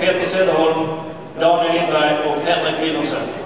Peter Söderholm, Daniel Lindberg och Henrik Wilhelmsen.